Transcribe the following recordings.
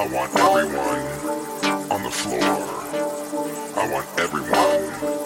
I want everyone on the floor. I want everyone.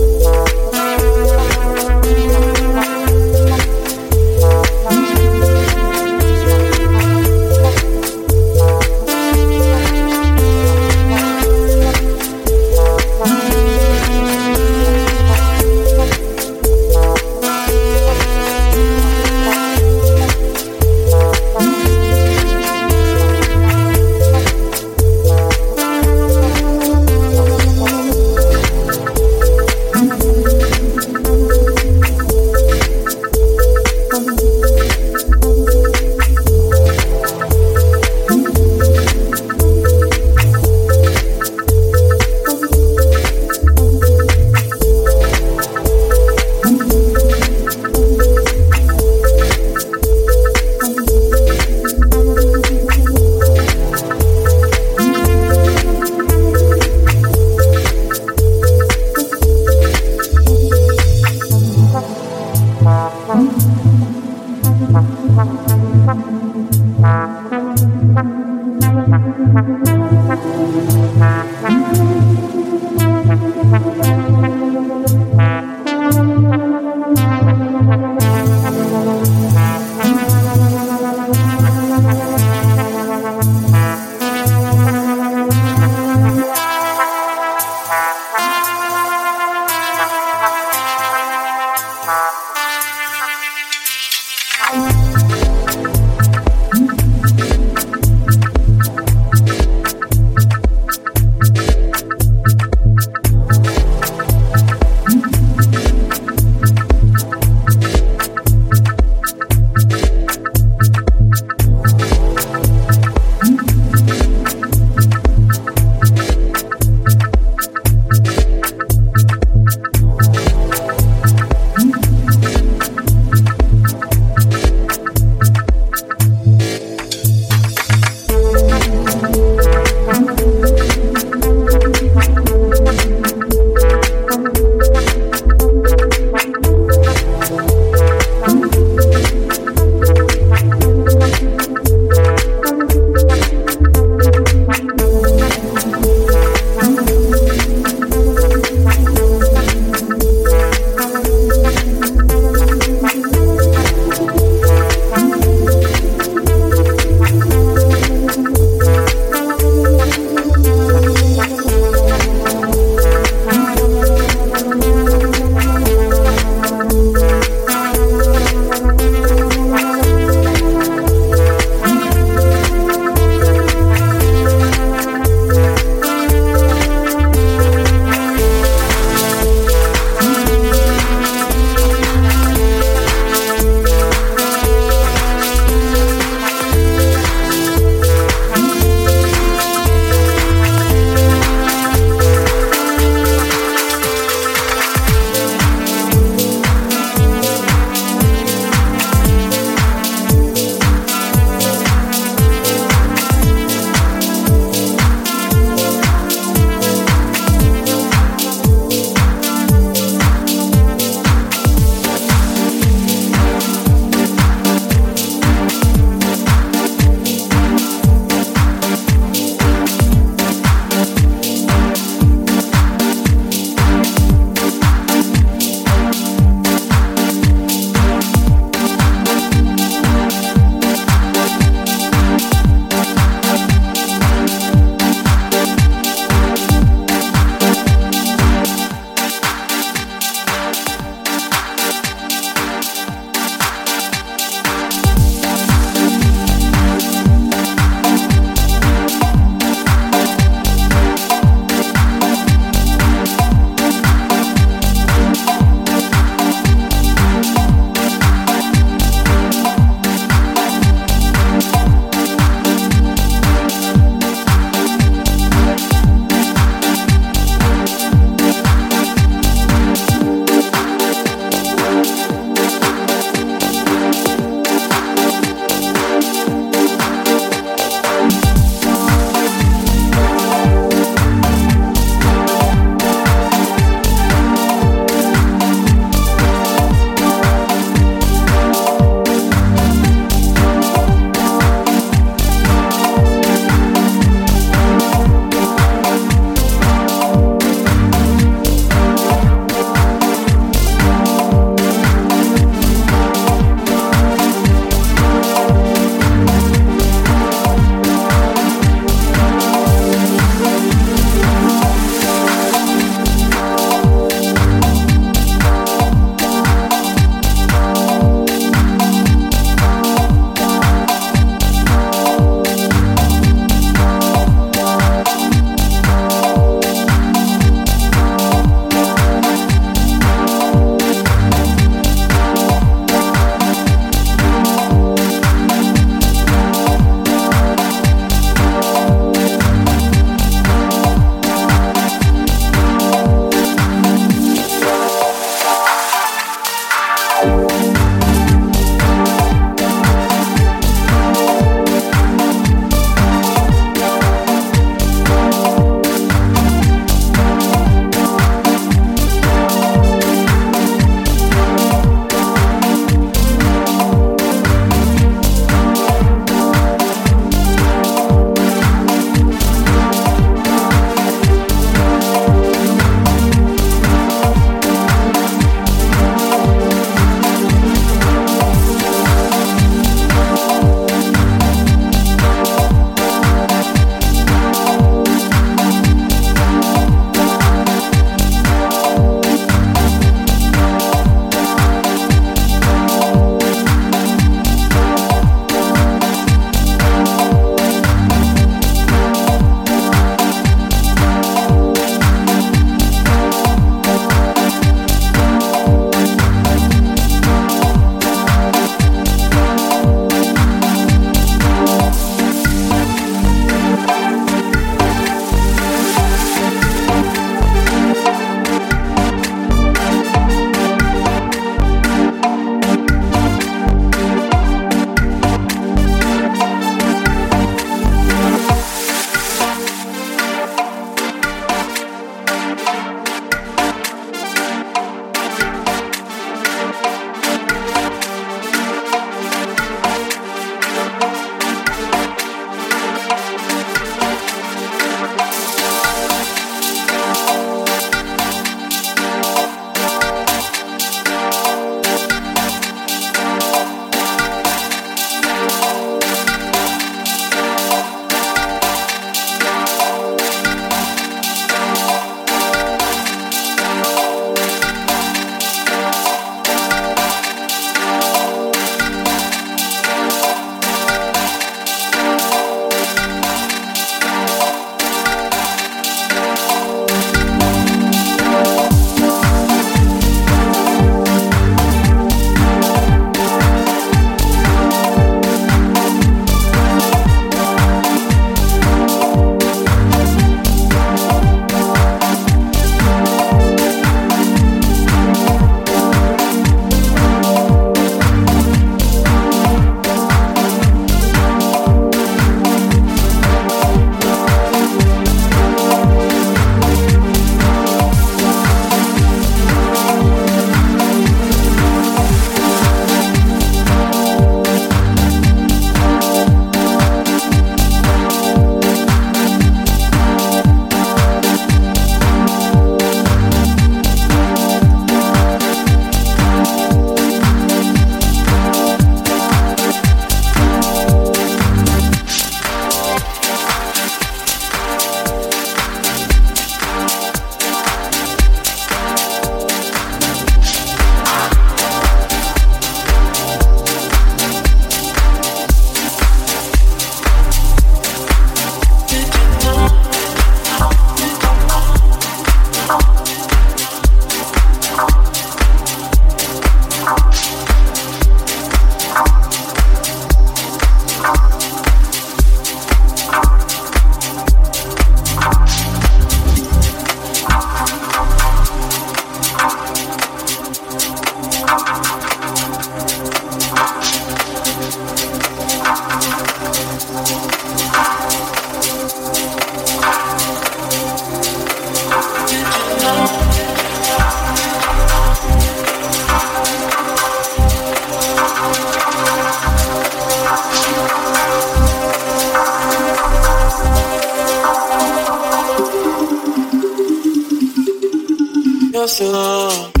emoción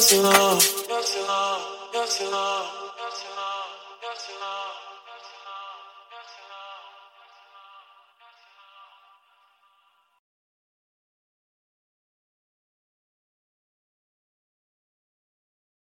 Yes,